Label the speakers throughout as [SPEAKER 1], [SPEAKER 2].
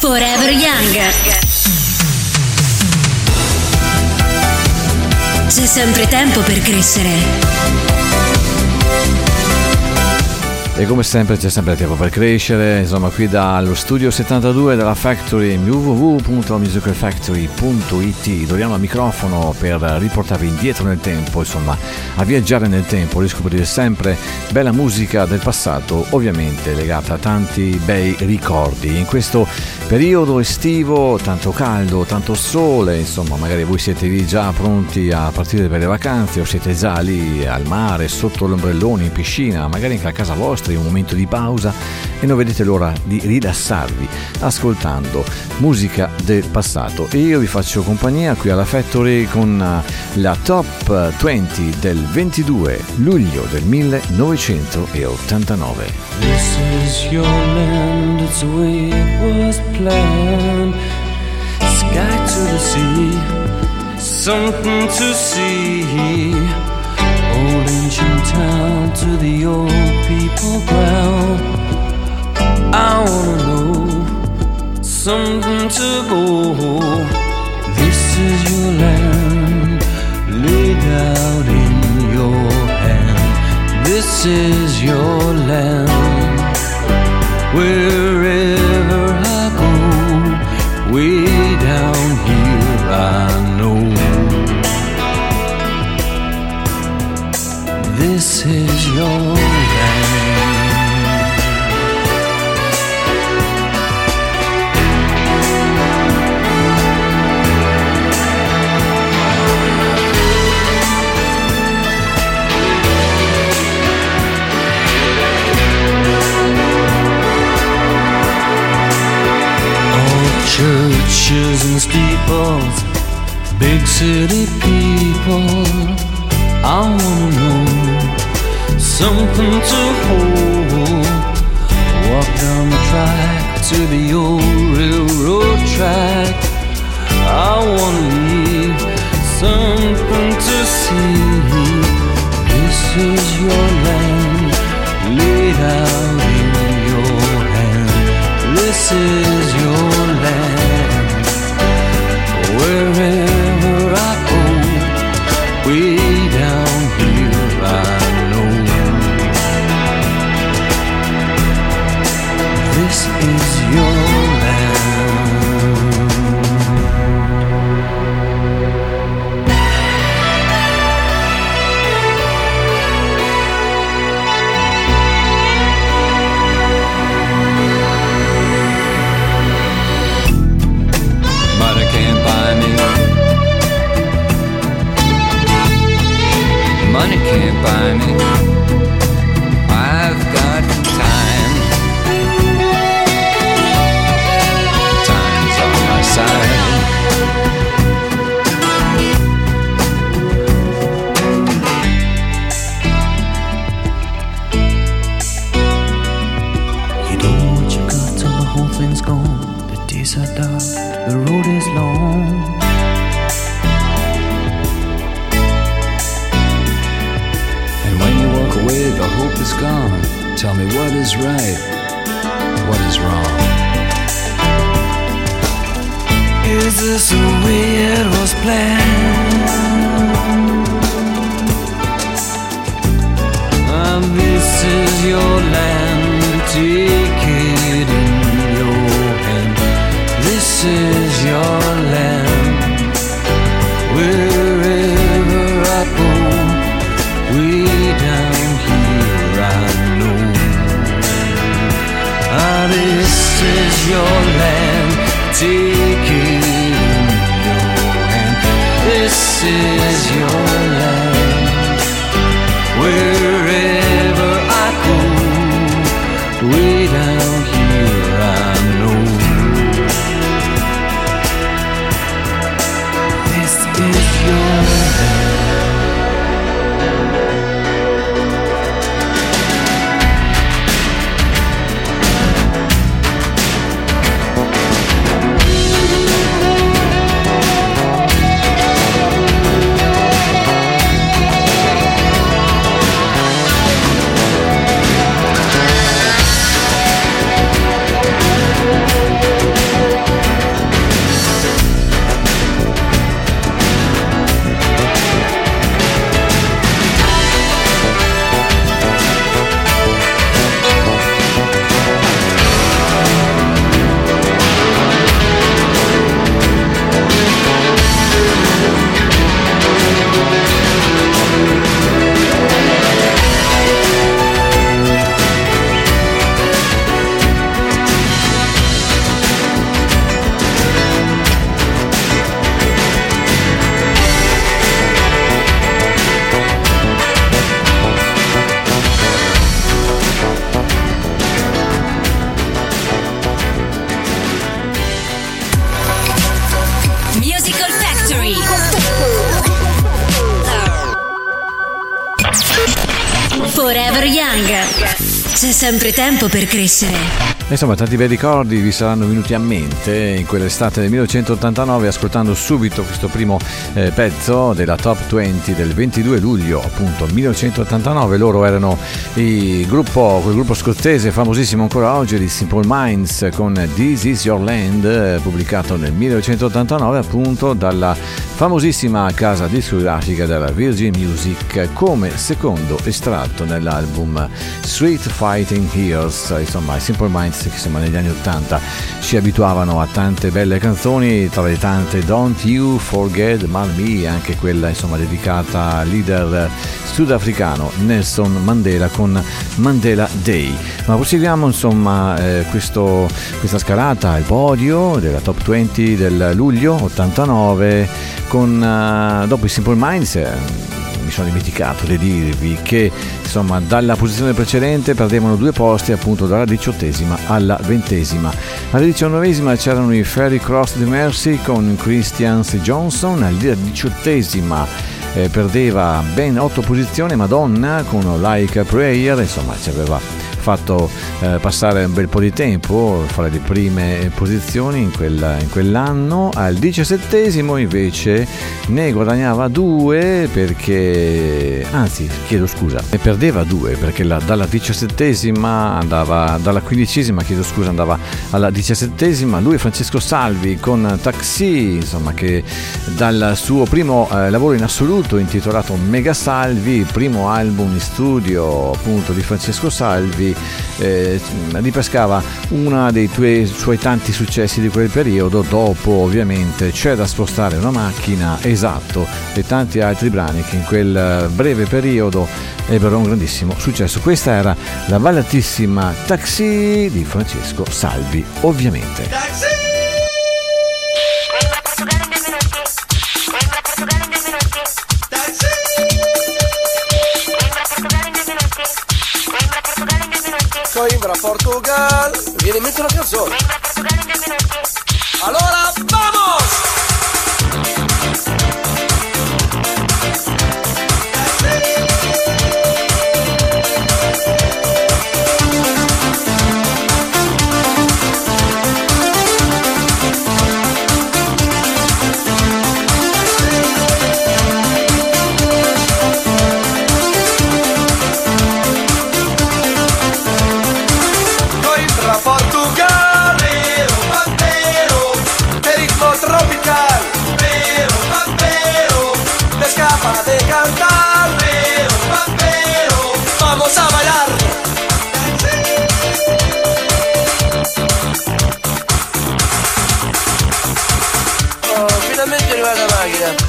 [SPEAKER 1] Forever Young. C'è sempre tempo per crescere.
[SPEAKER 2] E come sempre c'è sempre tempo per crescere, insomma qui dallo studio 72 della Factory www.musicalfactory.it Doriamo al microfono per riportarvi indietro nel tempo, insomma a viaggiare nel tempo, riscoprire sempre bella musica del passato, ovviamente legata a tanti bei ricordi. In questo periodo estivo, tanto caldo, tanto sole, insomma magari voi siete lì già pronti a partire per le vacanze o siete già lì al mare, sotto l'ombrellone, in piscina, magari anche a casa vostra vostri un momento di pausa e non vedete l'ora di rilassarvi ascoltando musica del passato. E io vi faccio compagnia qui alla Factory con eh, la top 20 del 22 luglio del 1989. This is your land, it's the way it was planned. Sky to the sea, something to see. Old ancient town to the old people ground. I wanna know something to go. This is your land laid out in your hand. This is your land wherever I go, way This is your land. churches and steeples, big city people. I wanna know something to hold. Walk down the track to the old railroad track. I wanna leave something to see. This is your land laid out in your hand. This is is way it was
[SPEAKER 3] planned. C'è sempre tempo per crescere.
[SPEAKER 4] Insomma, tanti bei ricordi vi saranno venuti a mente in quell'estate del 1989 ascoltando subito questo primo eh, pezzo della Top 20 del 22 luglio, appunto 1989. Loro erano il gruppo, quel gruppo scozzese famosissimo ancora oggi di Simple Minds con This Is Your Land, eh, pubblicato nel 1989 appunto dalla famosissima casa discografica della Virgin Music come secondo estratto nell'album Fighter Fighting Heroes, insomma Simple Minds che insomma negli anni 80 ci abituavano a tante belle canzoni, tra le tante Don't You Forget Me, anche quella insomma dedicata al leader sudafricano Nelson Mandela con Mandela Day. Ma proseguiamo insomma eh, questo, questa scalata al podio della top 20 del luglio 89 con uh, dopo i Simple Minds eh, mi sono dimenticato di dirvi che insomma dalla posizione precedente perdevano due posti appunto dalla diciottesima alla ventesima. Alla diciannovesima c'erano i Ferry Cross di Mercy con Christian Johnson, alla diciottesima eh, perdeva ben otto posizioni Madonna con Like a Prayer, insomma ci aveva fatto eh, passare un bel po' di tempo, fare le prime posizioni in, quel, in quell'anno. Al diciassettesimo invece ne guadagnava due perché, anzi chiedo scusa, ne perdeva due perché la, dalla diciassettesima andava, dalla quindicesima chiedo scusa andava alla diciassettesima, lui Francesco Salvi con Taxi, insomma che dal suo primo eh, lavoro in assoluto intitolato Mega Salvi, primo album in studio appunto di Francesco Salvi, eh, ripescava uno dei tuoi, suoi tanti successi di quel periodo, dopo ovviamente c'è da spostare una macchina, esatto, e tanti altri brani che in quel breve periodo ebbero un grandissimo successo. Questa era la ballatissima Taxi di Francesco Salvi, ovviamente. Taxi!
[SPEAKER 5] Coimbra, Portugal. Viene in mente una canzone. Allora, vamos!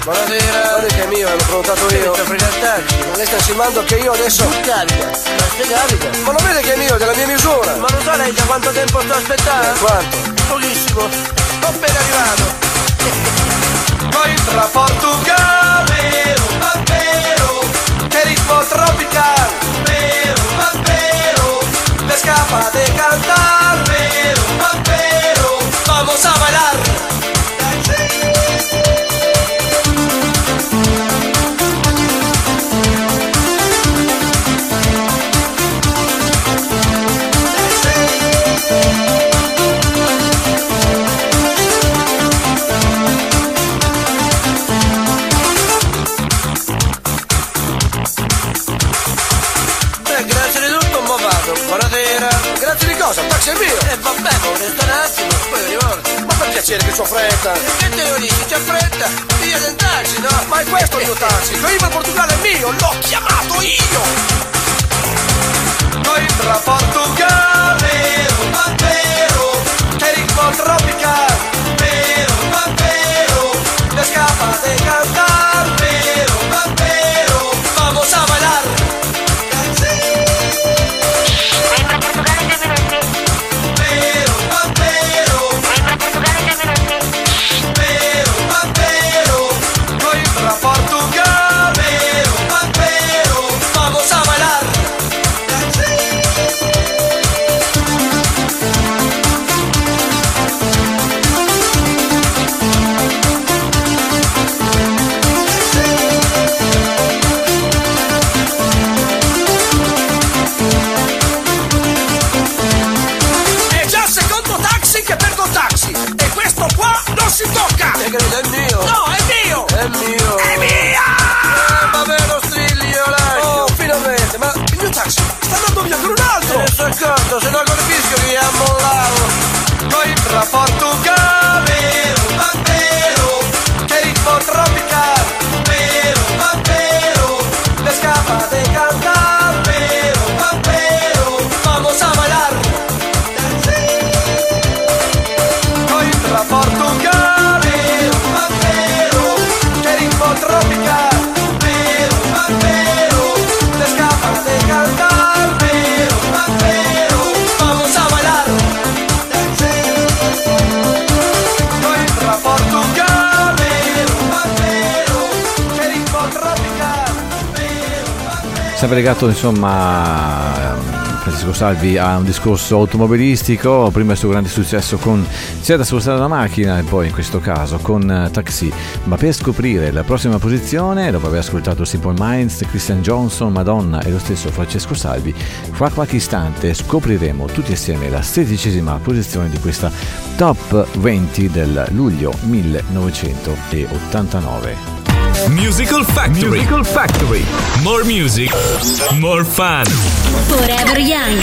[SPEAKER 6] Buonasera. Guarda che è mio, l'ho prenotato io. Ma lei sta insinuando che io adesso.
[SPEAKER 5] Non carica. Ma se carica.
[SPEAKER 6] Ma non vede che è mio, della mia misura.
[SPEAKER 5] Ma non sa lei da quanto tempo sto aspettando?
[SPEAKER 6] Quanto?
[SPEAKER 5] Pochissimo. Ho appena arrivato.
[SPEAKER 6] Poi tra Portogallo,
[SPEAKER 4] sempre legato insomma Francesco Salvi ha un discorso automobilistico, prima il suo grande successo con C'è da spostare la macchina e poi in questo caso con eh, Taxi, ma per scoprire la prossima posizione, dopo aver ascoltato Simple Minds, Christian Johnson, Madonna e lo stesso Francesco Salvi, fra qualche istante scopriremo tutti assieme la sedicesima posizione di questa top 20 del luglio 1989.
[SPEAKER 7] Musical Factory. Musical Factory. More music, more fun.
[SPEAKER 1] Forever Young.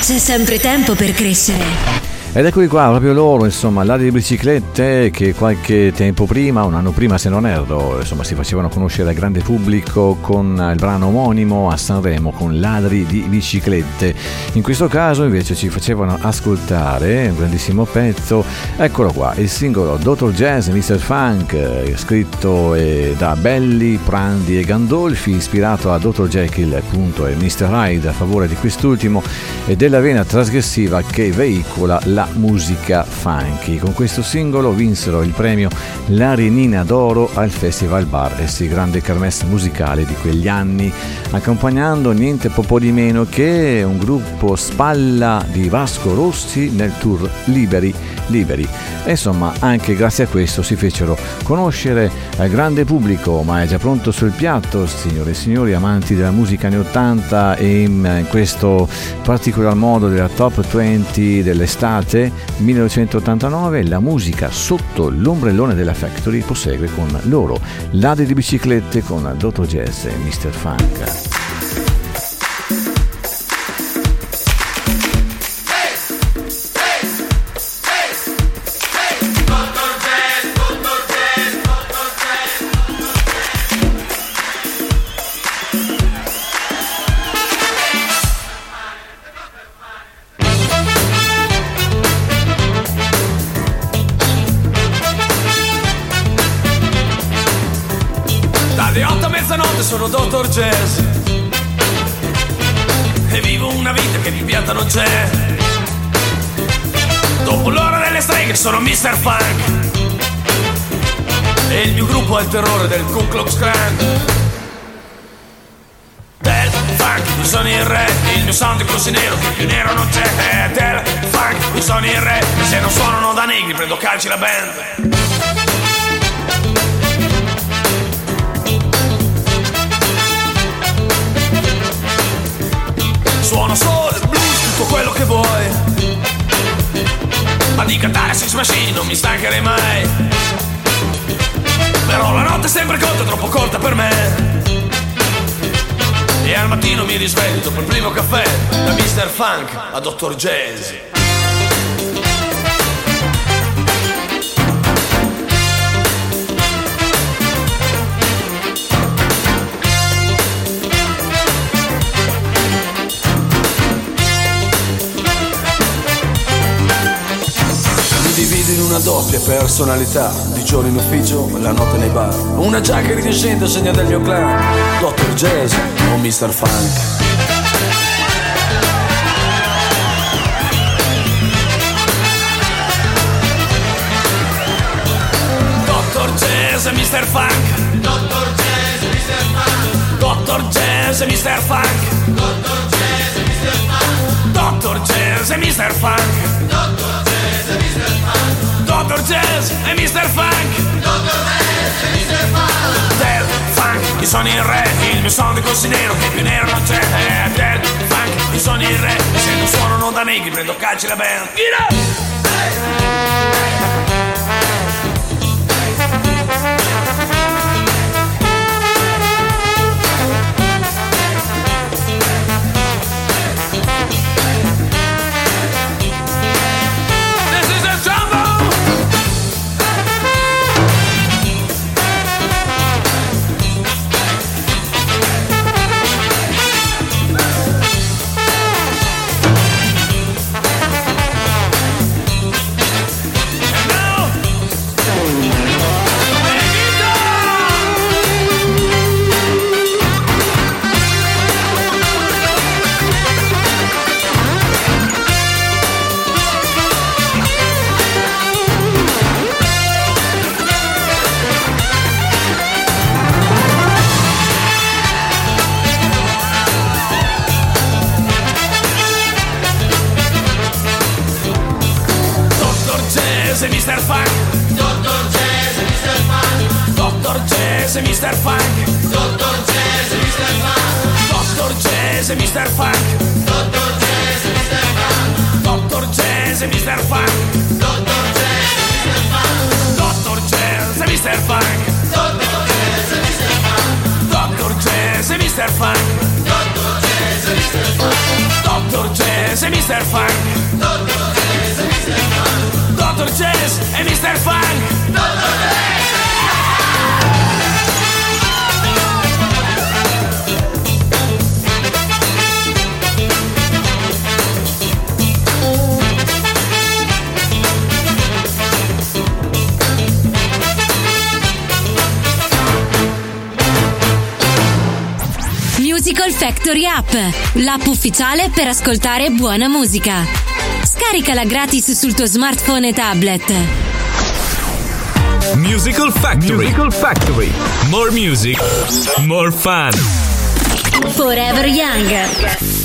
[SPEAKER 1] C'è sempre tempo per crescere.
[SPEAKER 4] Ed eccoli qua, proprio loro, insomma, ladri di biciclette che qualche tempo prima, un anno prima se non erro, insomma, si facevano conoscere al grande pubblico con il brano omonimo a Sanremo con ladri di biciclette. In questo caso invece ci facevano ascoltare un grandissimo pezzo, eccolo qua, il singolo Dr. Jazz Mr. Funk, eh, scritto da Belli, Prandi e Gandolfi, ispirato a Dr. Jekyll appunto e Mr. Hyde a favore di quest'ultimo e della vena trasgressiva che veicola la la musica funky. Con questo singolo vinsero il premio L'Arenina d'Oro al Festival Bar, e sì, grande kermesse musicale di quegli anni, accompagnando niente po' di meno che un gruppo spalla di Vasco Rossi nel tour Liberi Liberi. E insomma, anche grazie a questo si fecero conoscere al grande pubblico, ma è già pronto sul piatto, signore e signori amanti della musica anni 80 e in questo particolar modo della top 20 dell'estate estate 1989 la musica sotto l'ombrellone della Factory prosegue con loro, Lade di biciclette con Dotto Jazz e Mr. Funk.
[SPEAKER 8] Funk a Dr. Jazz divido in una doppia personalità Di giorno in ufficio, la notte nei bar Una giacca iridescente segna del mio clan Dr. Jazz o Mr. Funk Dr. Jazz e Mr. Funk Dr. Jazz e Mr. Funk Dr. Jazz e Mr. Funk Dr. Jazz e Mr. Funk Dr. Jazz e Mr. Funk Dr. Dr. Jazz e Mr. Funk Dr. Jazz e Mr. Funk Del funk, io sono il re Il mio sound è così nero che più nero non c'è eh, Del funk, io sono il re E se non suonano da negri prendo calci la band Get up! Hey! Mr. Funk. Dottor Jazz e Mr. Funk. Dottor Jazz e Mr. Funk. Dottor Jazz e Mr. Funk. Dottor Jazz e Mr. Funk. Dottor Jazz e Mr. Funk. Dottor Jazz e Mr. Funk. Dottor Jazz e Mr. Funk. Dottor Jazz e Mr. Funk. Dottor Jazz e Mr. Funk. Dottor Jazz e Mr. Funk. Dottor Jazz e Mr. Funk. Dottor Jazz e Mr. Dottor Jazz e Mr. Funk. Dottor Jazz.
[SPEAKER 1] Musical Factory App, l'app ufficiale per ascoltare buona musica. Scaricala gratis sul tuo smartphone e tablet.
[SPEAKER 7] Musical Factory. Musical Factory. More music, more fun.
[SPEAKER 1] Forever Young.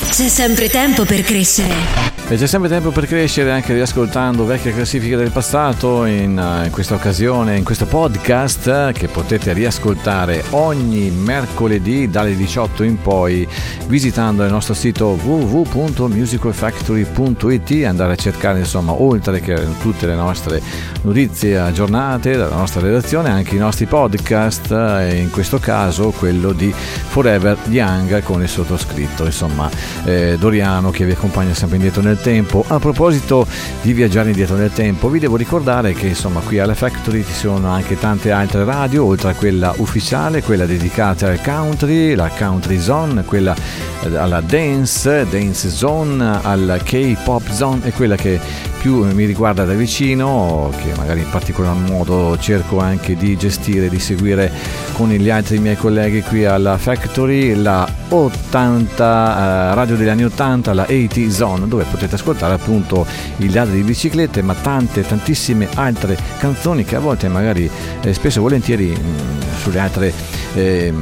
[SPEAKER 1] C'è sempre tempo per crescere.
[SPEAKER 4] E c'è sempre tempo per crescere anche riascoltando vecchie classifiche del passato in, eh, in questa occasione, in questo podcast eh, che potete riascoltare ogni mercoledì dalle 18 in poi visitando il nostro sito www.musicalfactory.it andare a cercare insomma oltre che tutte le nostre notizie aggiornate dalla nostra redazione anche i nostri podcast eh, e in questo caso quello di Forever Young con il sottoscritto insomma eh, Doriano che vi accompagna sempre indietro nel tempo. A proposito di viaggiare indietro nel tempo, vi devo ricordare che insomma qui alla Factory ci sono anche tante altre radio, oltre a quella ufficiale, quella dedicata al country, la Country Zone, quella eh, alla Dance, Dance Zone, alla K-Pop Zone e quella che più mi riguarda da vicino, che magari in particolar modo cerco anche di gestire, di seguire con gli altri miei colleghi qui alla Factory, la 80 eh, radio degli anni 80, la 80 Zone, dove potete ascoltare appunto il ladri di biciclette, ma tante, tantissime altre canzoni che a volte magari eh, spesso e volentieri mh, sulle altre eh,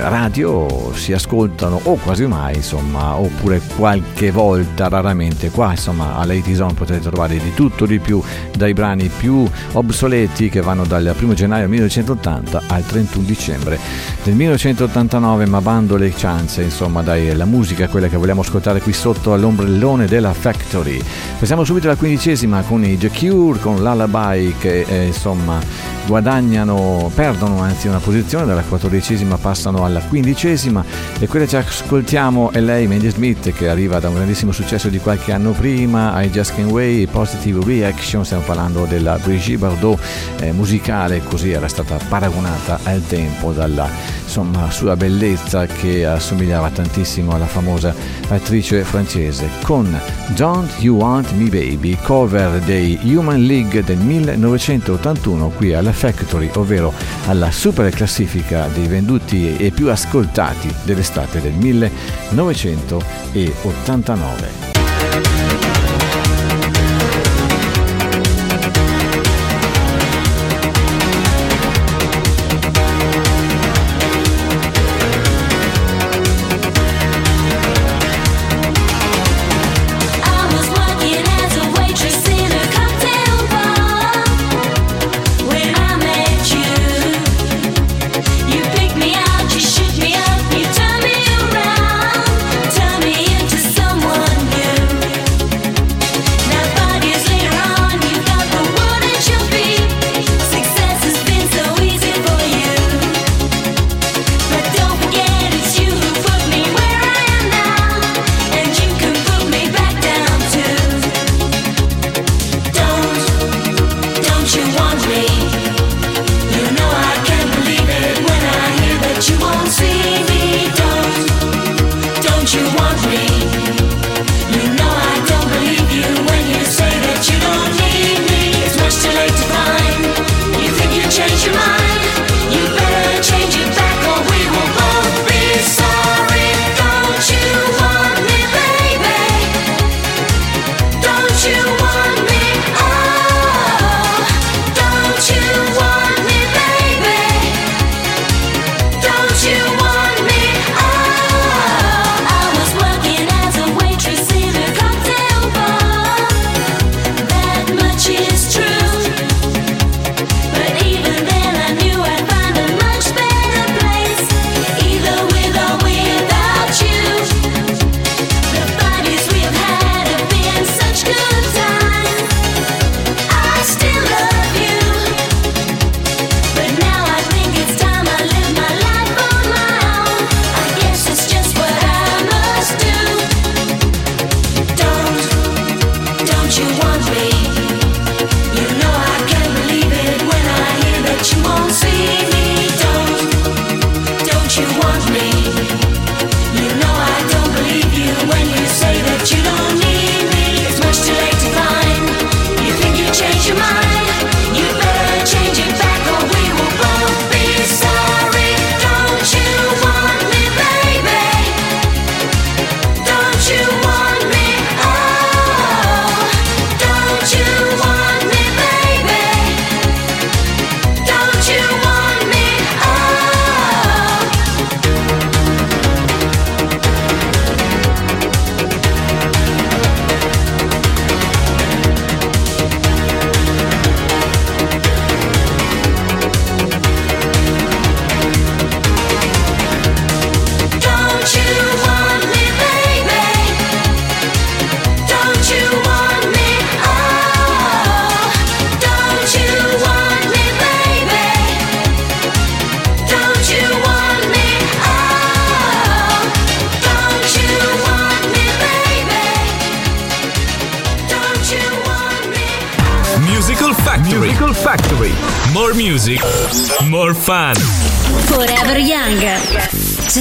[SPEAKER 4] radio si ascoltano o quasi mai, insomma, oppure qualche volta, raramente. Qua, insomma, alla 80 Zone potete trovare di tutto di più, dai brani più obsoleti che vanno dal 1 gennaio 1980 al 31 dicembre del 1989, ma bando le ciance, insomma, dai, la musica, quella che vogliamo ascoltare qui sotto all'ombrellone della Factory. Passiamo subito alla quindicesima con i The Cure, con Lullaby che eh, insomma guadagnano, perdono anzi una posizione, dalla quattordicesima passano alla quindicesima e quella che ascoltiamo è lei, Mandy Smith, che arriva da un grandissimo successo di qualche anno prima, I Just Can't Wait, Positive Reaction, stiamo parlando della Brigitte Bardot eh, musicale, così era stata paragonata al tempo dalla insomma, sua bellezza che assomigliava tantissimo alla famosa attrice francese con Don't You Want Me Baby, cover dei Human League del 1981 qui alla Factory, ovvero alla super classifica dei venduti e più ascoltati dell'estate del 1989.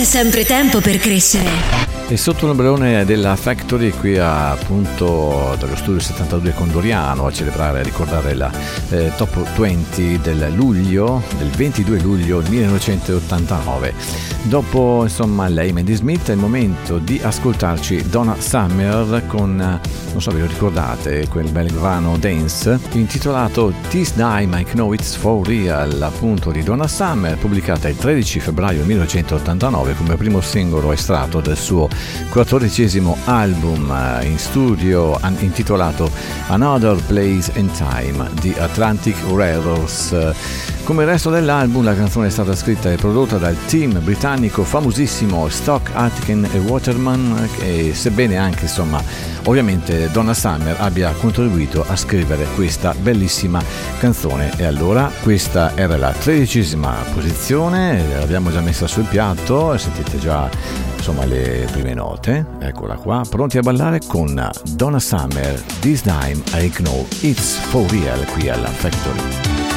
[SPEAKER 1] Sempre tempo per crescere.
[SPEAKER 3] E sotto l'ombrellone della Factory qui appunto dallo studio 72 Condoriano a celebrare, a ricordare la eh, top 20 del luglio, del 22 luglio 1989. Dopo insomma lei Mandy Smith è il momento di ascoltarci Donna Summer con, non so ve lo ricordate, quel bel brano dance intitolato This Time I Know It's For Real, appunto di Donna Summer, pubblicata il 13 febbraio 1989 come primo singolo estratto del suo quattordicesimo album eh, in studio intitolato Another Place and Time di Atlantic Railroads. Come il resto dell'album, la canzone è stata scritta e prodotta dal team britannico famosissimo Stock, Atkin e Waterman e sebbene anche insomma ovviamente Donna Summer abbia contribuito a scrivere questa bellissima canzone e allora questa era la tredicesima posizione l'abbiamo già messa sul piatto sentite già insomma le prime note. Eccola qua. Pronti a ballare con Donna Summer This Time I Know It's For Real qui alla Factory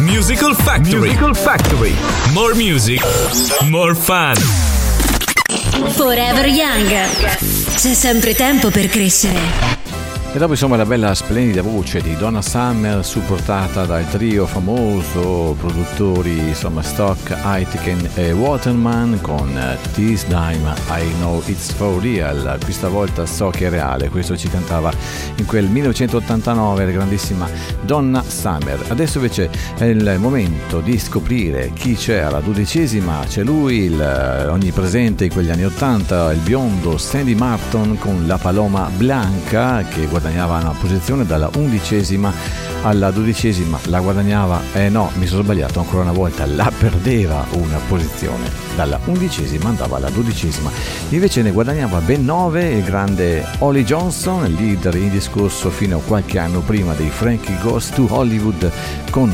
[SPEAKER 7] Musical Factory. Musical Factory. More music, more fun.
[SPEAKER 1] Forever Young. C'è sempre tempo per crescere.
[SPEAKER 9] E dopo insomma la bella splendida voce di Donna Summer supportata dal trio famoso produttori insomma Stock, Aitken e Waterman con This Time I Know It's For Real. Questa volta so che è reale questo ci cantava in quel 1989 la grandissima Donna Summer. Adesso invece è il momento di scoprire chi c'è alla dodicesima c'è lui il eh, onnipresente in quegli anni 80 il biondo Sandy Martin con La Paloma Blanca che guadagnava una posizione dalla undicesima alla dodicesima, la guadagnava, eh no, mi sono sbagliato ancora una volta, la perdeva una posizione, dalla undicesima andava alla dodicesima, invece ne guadagnava ben nove il grande Holly Johnson, leader indiscusso fino a qualche anno prima dei Frankie Goes to Hollywood con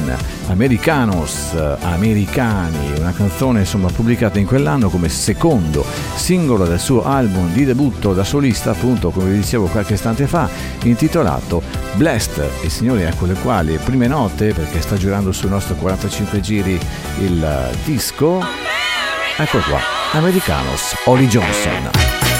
[SPEAKER 9] Americanos, Americani, una canzone insomma pubblicata in quell'anno come secondo singolo del suo album di debutto da solista, appunto come vi dicevo qualche istante fa, intitolato Blessed. E signori, ecco le quali prime note, perché sta girando sul nostro 45 giri il disco. Ecco qua, Americanos, Holly Johnson.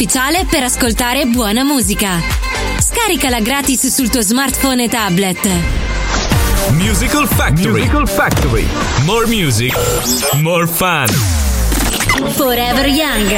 [SPEAKER 1] Ufficiale per ascoltare buona musica. Scaricala gratis sul tuo smartphone e tablet.
[SPEAKER 7] Musical Factory. Musical Factory. More music, more fun.
[SPEAKER 1] Forever Young.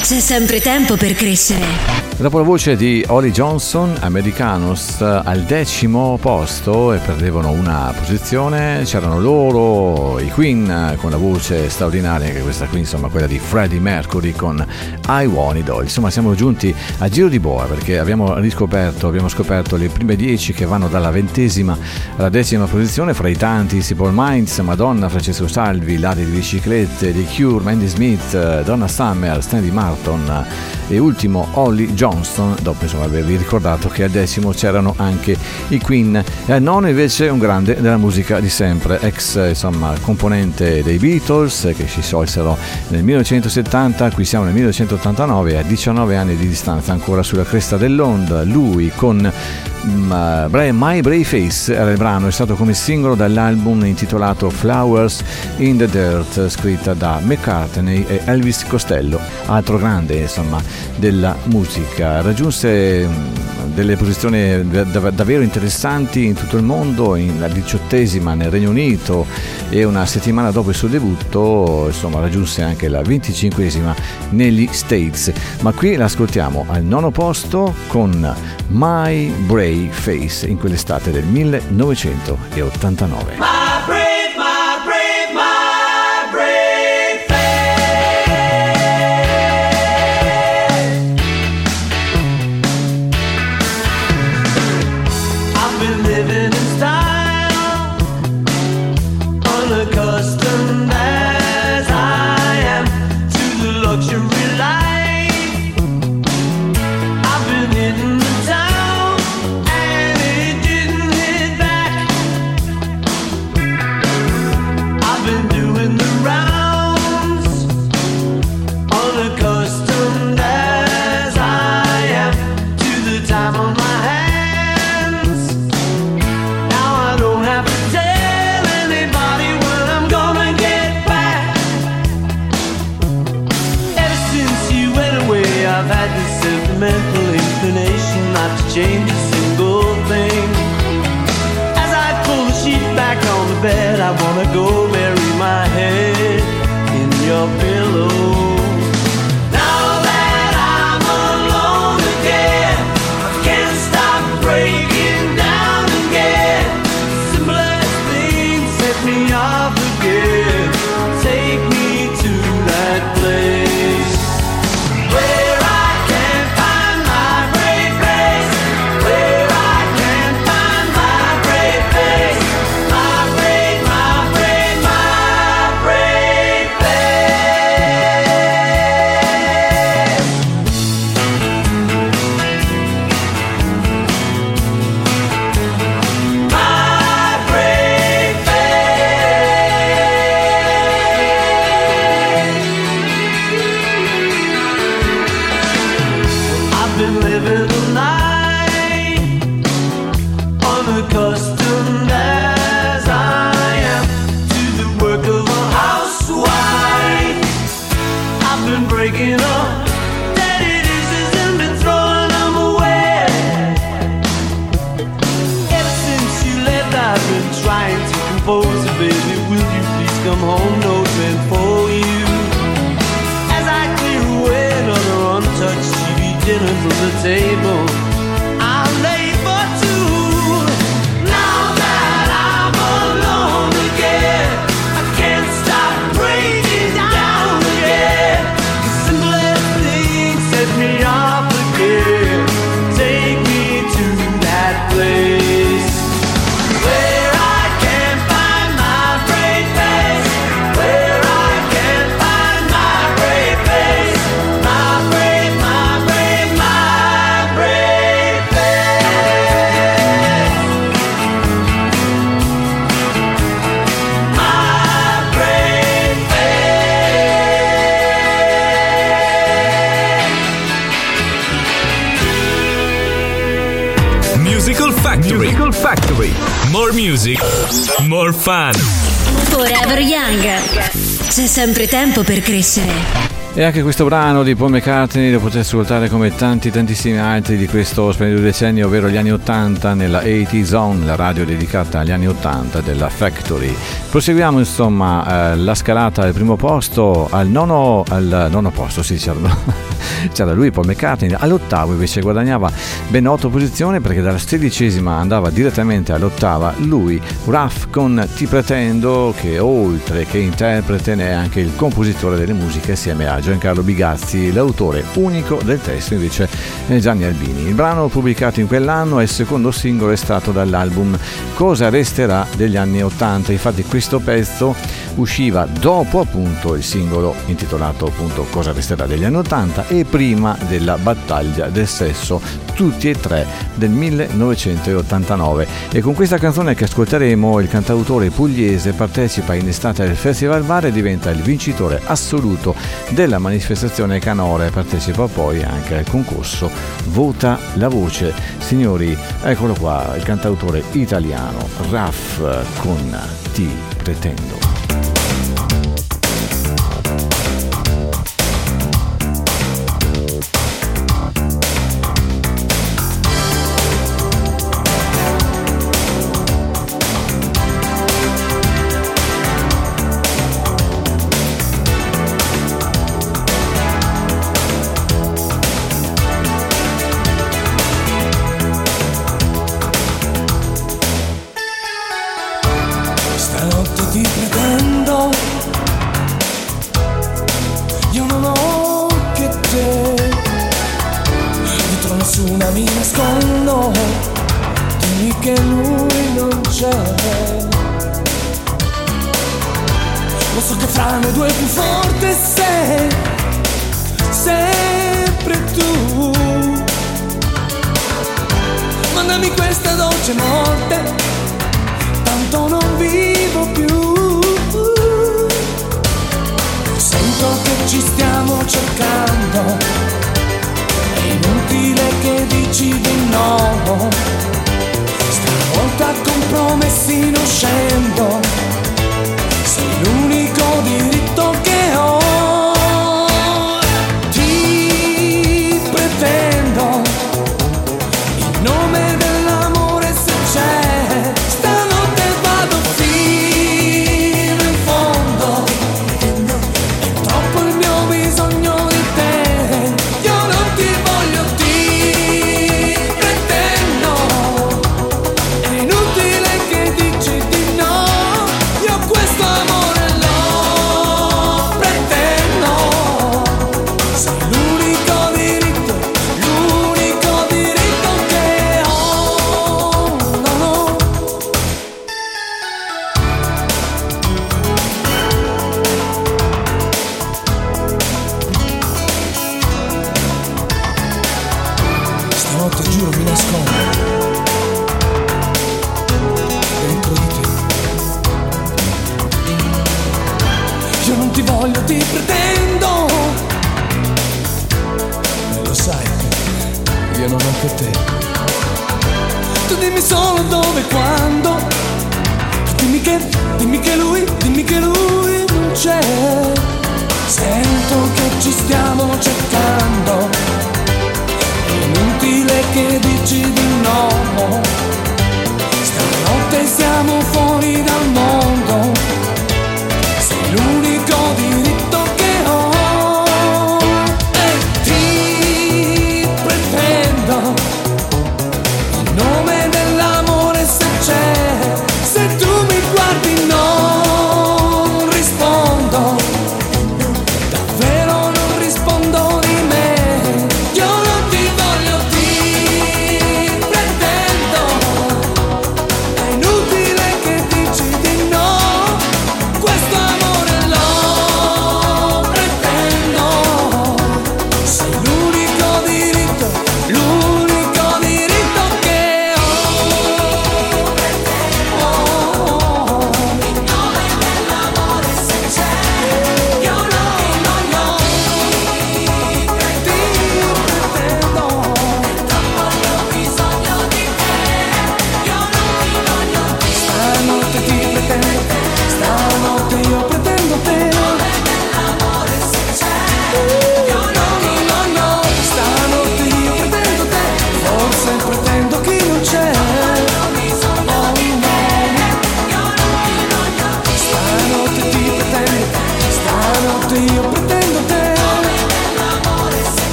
[SPEAKER 1] C'è sempre tempo per crescere.
[SPEAKER 4] Dopo la voce di Holly Johnson, Americanos al decimo posto e perdevano una posizione, c'erano loro, i Queen con la voce straordinaria, che questa qui insomma quella di Freddie Mercury con I Want It All. Insomma siamo giunti a giro di boa perché abbiamo riscoperto, abbiamo scoperto le prime dieci che vanno dalla ventesima alla decima posizione fra i tanti Simple Minds, Madonna, Francesco Salvi, Lati di Biciclette, The Cure, Mandy Smith, Donna Summer, Stanley Martin e ultimo Holly Johnston, dopo insomma avervi ricordato che al decimo c'erano anche i Queen e al nono invece un grande della musica di sempre, ex insomma componente dei Beatles che si sciolsero nel 1970, qui siamo nel 1989 a 19 anni di distanza ancora sulla cresta dell'onda, lui con mm, My Brave Face era il brano, è stato come singolo dall'album intitolato Flowers in the Dirt scritta da McCartney e Elvis Costello, altro grande insomma della musica. Raggiunse mm, delle posizioni dav- davvero interessanti in tutto il mondo, la diciottesima nel Regno Unito e una settimana dopo il suo debutto insomma, raggiunse anche la venticinquesima negli States. Ma qui l'ascoltiamo al nono posto con My Brave Face in quell'estate del 1989.
[SPEAKER 2] I wanna go bury my head in your pillow.
[SPEAKER 7] Music, more fun.
[SPEAKER 1] Forever Young. C'è sempre tempo per crescere.
[SPEAKER 10] E anche questo brano di Paul McCartney lo potete ascoltare come tanti tantissimi altri di questo splendido decennio, ovvero gli anni 80 nella 80 Zone, la radio dedicata agli anni 80 della Factory. Proseguiamo insomma eh, la scalata al primo posto, al nono, al nono posto, sì c'era, c'era lui Paul McCartney, all'ottavo invece guadagnava ben otto posizioni perché dalla sedicesima andava direttamente all'ottava lui, Ruff con Ti pretendo che oltre che interprete ne è anche il compositore delle musiche assieme a Giancarlo Bigazzi, l'autore unico del testo invece è Gianni Albini. Il brano pubblicato in quell'anno è il secondo singolo estratto dall'album Cosa resterà degli anni 80. Infatti questo pezzo usciva dopo appunto il singolo intitolato appunto Cosa resterà degli anni 80 e prima della battaglia del sesso tutti e tre del 1989 e con questa canzone che ascolteremo il cantautore pugliese partecipa in estate al Festival Var e diventa il vincitore assoluto della manifestazione canore. Partecipa poi anche al concorso Vota la voce. Signori eccolo qua il cantautore italiano Raff con Ti pretendo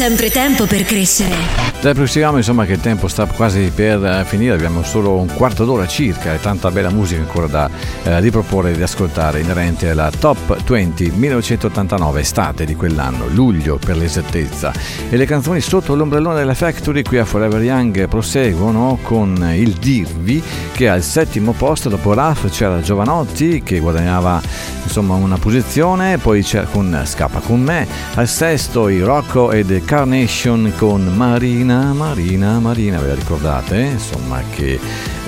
[SPEAKER 11] sempre
[SPEAKER 1] tempo per crescere.
[SPEAKER 4] Dai, proseguiamo insomma che il tempo sta quasi per eh, finire, abbiamo solo un quarto d'ora circa e tanta bella musica ancora da eh, riproporre e di ascoltare inerente alla Top 20 1989, estate di quell'anno, luglio per l'esattezza. E le canzoni sotto l'ombrellone della Factory qui a Forever Young proseguono con il Dirvi che al settimo posto dopo Raf c'era Giovanotti che guadagnava insomma una posizione, poi c'era con Scappa con me, al sesto i Rocco e The Carnation con Marina, Marina, Marina, ve la ricordate? Insomma che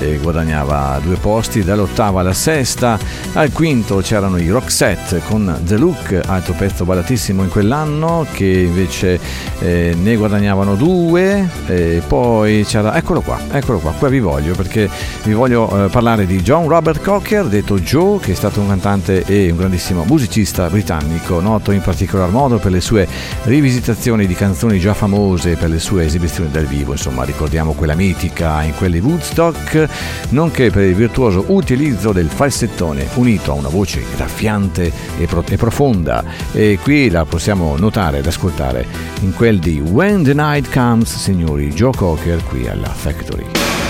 [SPEAKER 4] eh, guadagnava due posti. Dall'ottava alla sesta, al quinto c'erano i Roxette con The Look, altro pezzo ballatissimo in quell'anno che invece eh, ne guadagnavano due, e poi c'era, eccolo qua, eccolo qua, qua vi voglio perché vi voglio eh, parlare di John Robert Cocker, detto Joe, che è stato un cantante e un grandissimo musicista britannico, noto in particolar modo per le sue rivisitazioni di canzoni già famose, per le sue esibizioni dal vivo, insomma ricordiamo quella mitica in quelli Woodstock, nonché per il virtuoso utilizzo del falsettone unito a una voce graffiante e, pro- e profonda e qui la possiamo notare ed ascoltare in quel di When the Night Comes, signori Joe Cocker qui alla Factory.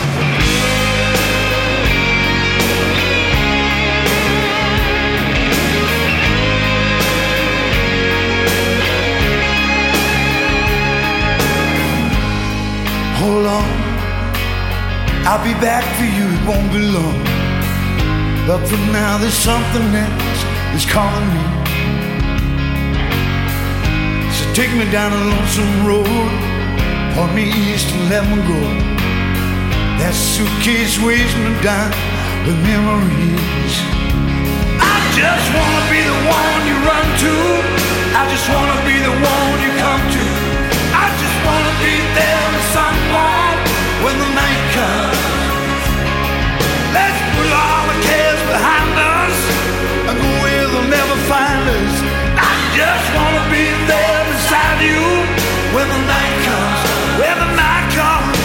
[SPEAKER 12] I'll be back for you, it won't be long. But for now, there's something else that's calling me. So take me down a lonesome road, point me east and let me go. That suitcase weighs me down with memories. I just wanna be the one you run to. I just wanna be the one you come to. I just wanna be there with someone when the night comes. Us. I just wanna be there beside you when the night comes. When the night comes.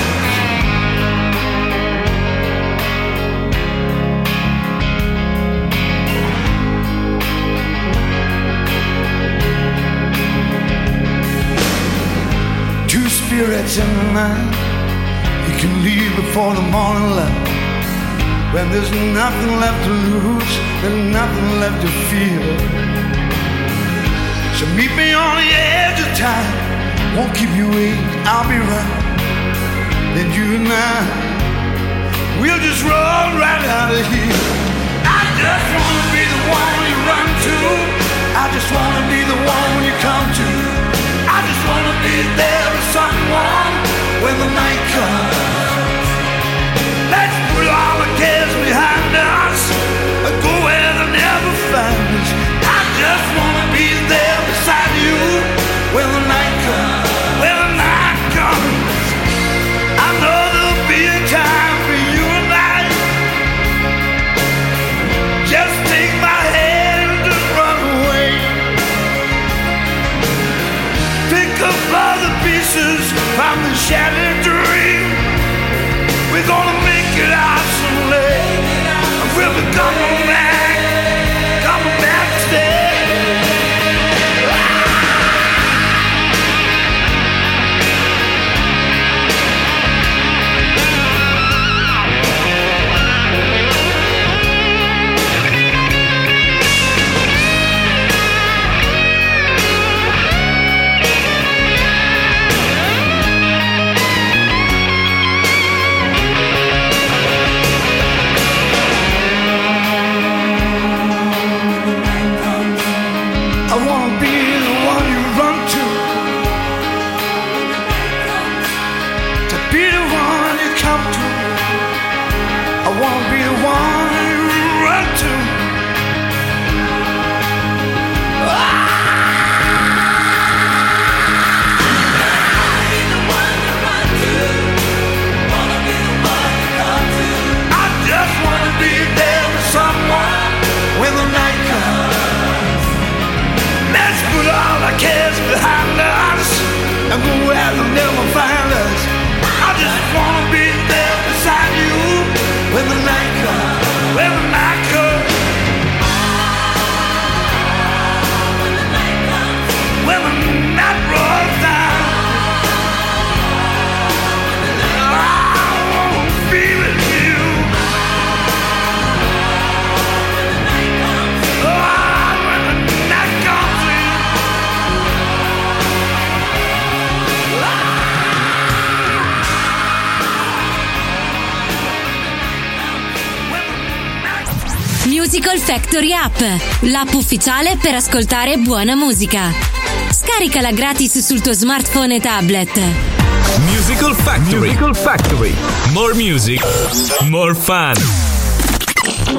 [SPEAKER 12] Two spirits in the night. You can leave before the morning light. When there's nothing left to lose, there's nothing left to fear. So meet me on the edge of time. Won't keep you waiting, I'll be right. Then you and I, we'll just roll right out of here. I just wanna be the one you run to. I just wanna be the one you come to. I just wanna be there with someone when the night comes.
[SPEAKER 1] Factory App, l'app ufficiale per ascoltare buona musica. Scaricala gratis sul tuo smartphone e tablet.
[SPEAKER 7] Musical Factory. Musical Factory. More music, more fun.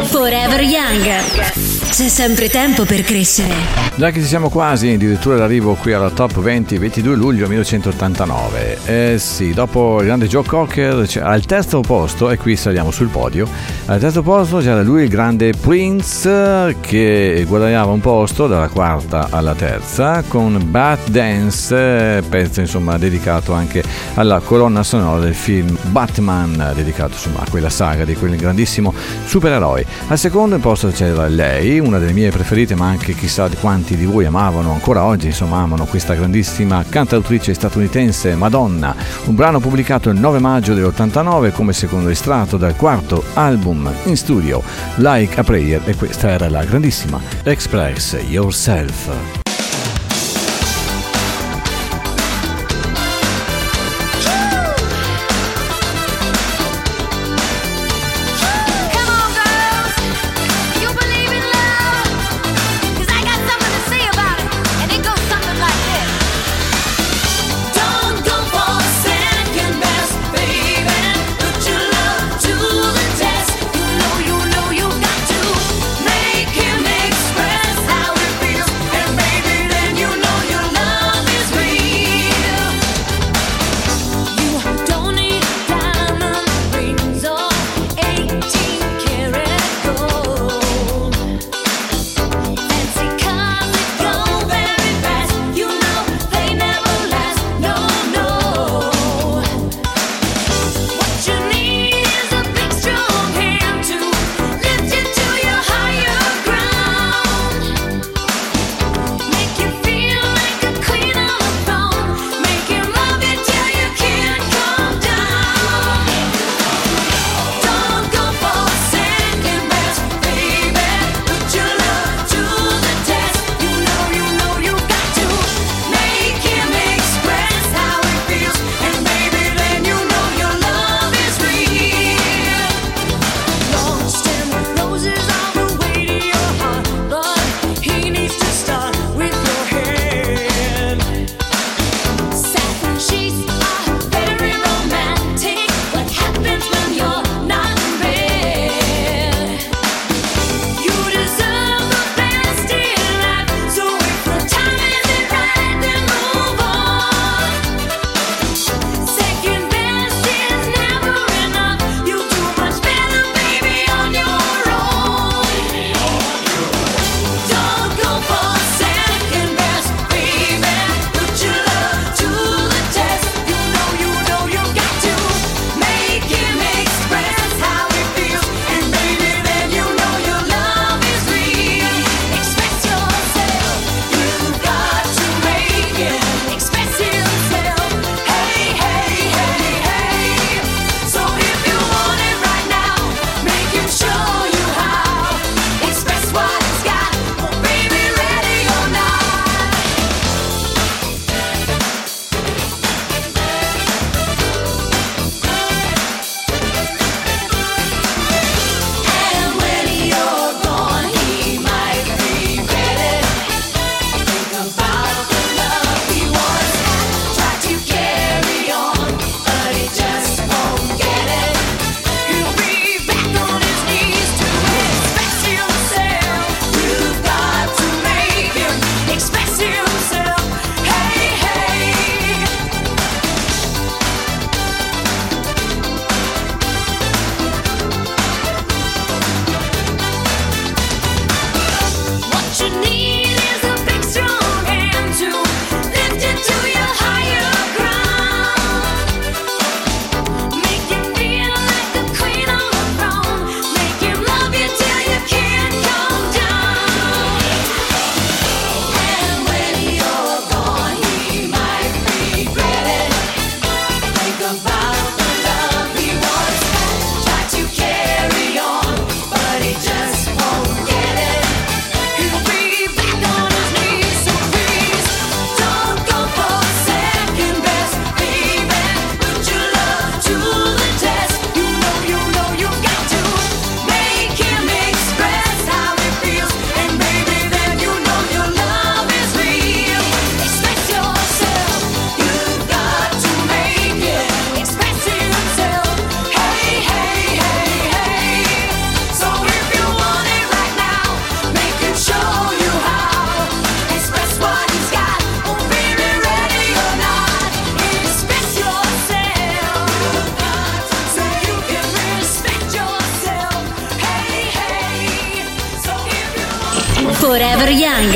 [SPEAKER 1] Forever Young. C'è sempre tempo per crescere.
[SPEAKER 3] Già che ci siamo quasi, addirittura l'arrivo qui alla top 20, 22 luglio 1989. Eh sì, dopo il grande Joe Cocker, cioè, al terzo posto, e qui saliamo sul podio, al terzo posto c'era lui il grande Prince che guadagnava un posto dalla quarta alla terza con Bat Dance, pezzo insomma dedicato anche alla colonna sonora del film Batman, dedicato insomma a quella saga di quel grandissimo supereroe. Al secondo posto c'era lei, una delle mie preferite, ma anche chissà di quanti di voi amavano, ancora oggi insomma amano questa grandissima cantautrice statunitense Madonna, un brano pubblicato il 9 maggio dell'89 come secondo estratto dal quarto album in studio Like a Prayer e questa era la grandissima Express Yourself.
[SPEAKER 1] Forever Young.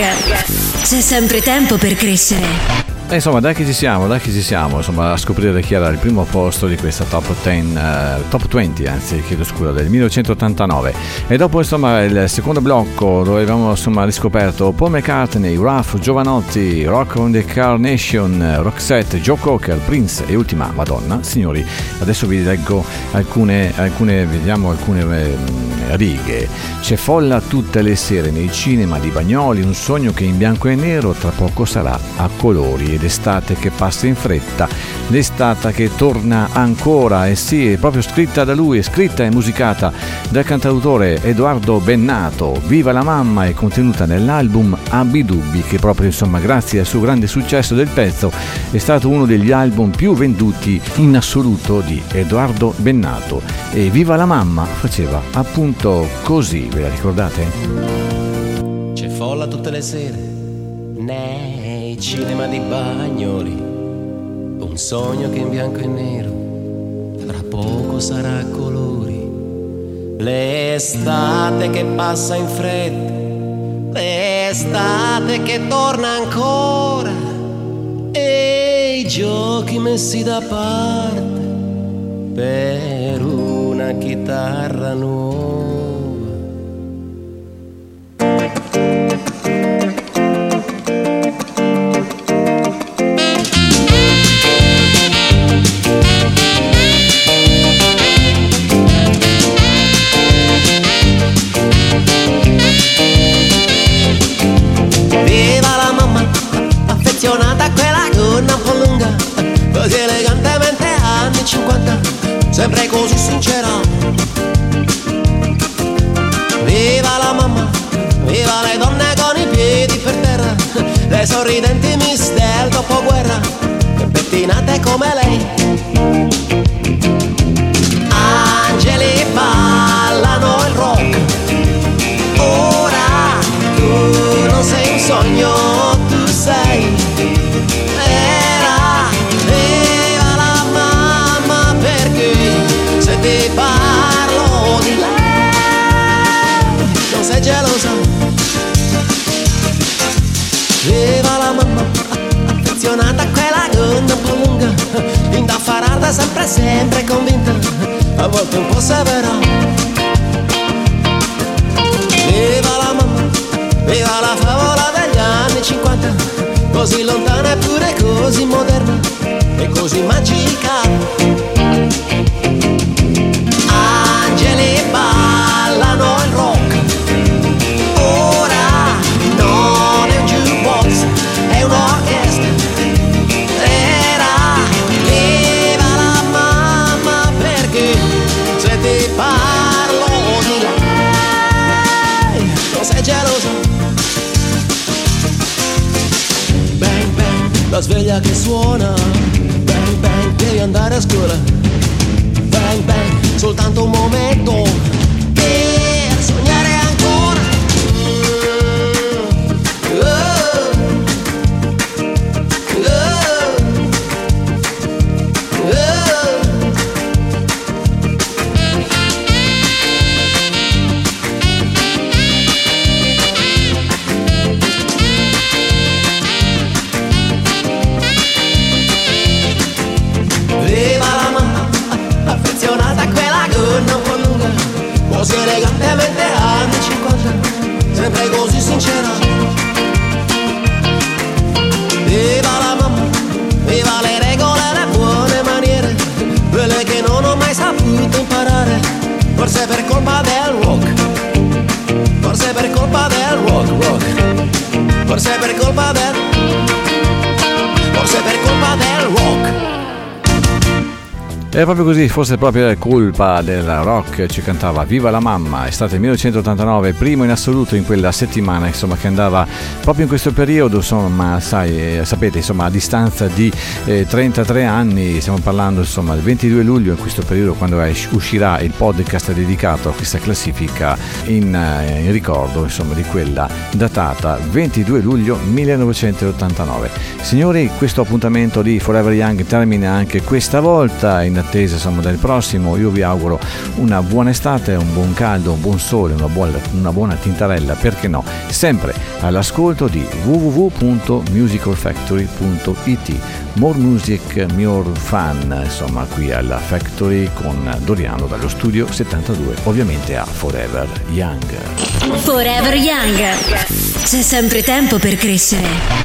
[SPEAKER 1] C'è sempre tempo per crescere.
[SPEAKER 4] E insomma, dai che ci siamo, dai che ci siamo, insomma, a scoprire chi era il primo posto di questa top 10, eh, top 20, anzi, chiedo scusa, del 1989. E dopo, insomma, il secondo blocco dove abbiamo, insomma, riscoperto Paul McCartney, Ralph Giovanotti, Rock on the Carnation, Roxette, Joe Cocker, Prince e ultima Madonna. Signori, adesso vi leggo alcune, alcune vediamo alcune eh, righe. C'è folla tutte le sere nei cinema di Bagnoli, un sogno che in bianco e nero tra poco sarà a colori ed estate che passa in fretta, l'estate che torna ancora e sì, è proprio scritta da lui, è scritta e musicata dal cantautore Edoardo Bennato. Viva la mamma è contenuta nell'album Abidubbi che proprio insomma grazie al suo grande successo del pezzo è stato uno degli album più venduti in assoluto di Edoardo Bennato e Viva la mamma faceva appunto così, ve la ricordate?
[SPEAKER 9] C'è folla tutte le sere nei cinema di Bagnoli. Un sogno che in bianco e nero tra poco sarà a colori. L'estate che passa in fretta, l'estate che torna ancora. E i giochi messi da parte per una chitarra nuova. Soltanto un
[SPEAKER 4] È proprio così, forse proprio colpa del rock, ci cantava Viva la mamma, estate 1989, primo in assoluto in quella settimana, insomma, che andava proprio in questo periodo, insomma, sai, eh, sapete, insomma, a distanza di eh, 33 anni, stiamo parlando, insomma, del 22 luglio, in questo periodo, quando uscirà il podcast dedicato a questa classifica in, eh, in ricordo, insomma, di quella datata 22 luglio 1989. Signori, questo appuntamento di Forever Young termina anche questa volta, in attesa insomma, del prossimo. Io vi auguro una buona estate, un buon caldo, un buon sole, una buona, una buona tintarella, perché no? Sempre all'ascolto di www.musicalfactory.it. More music, more fun, insomma, qui alla Factory con Doriano dallo studio 72, ovviamente a Forever Young.
[SPEAKER 1] Forever Young. C'è sempre tempo per crescere.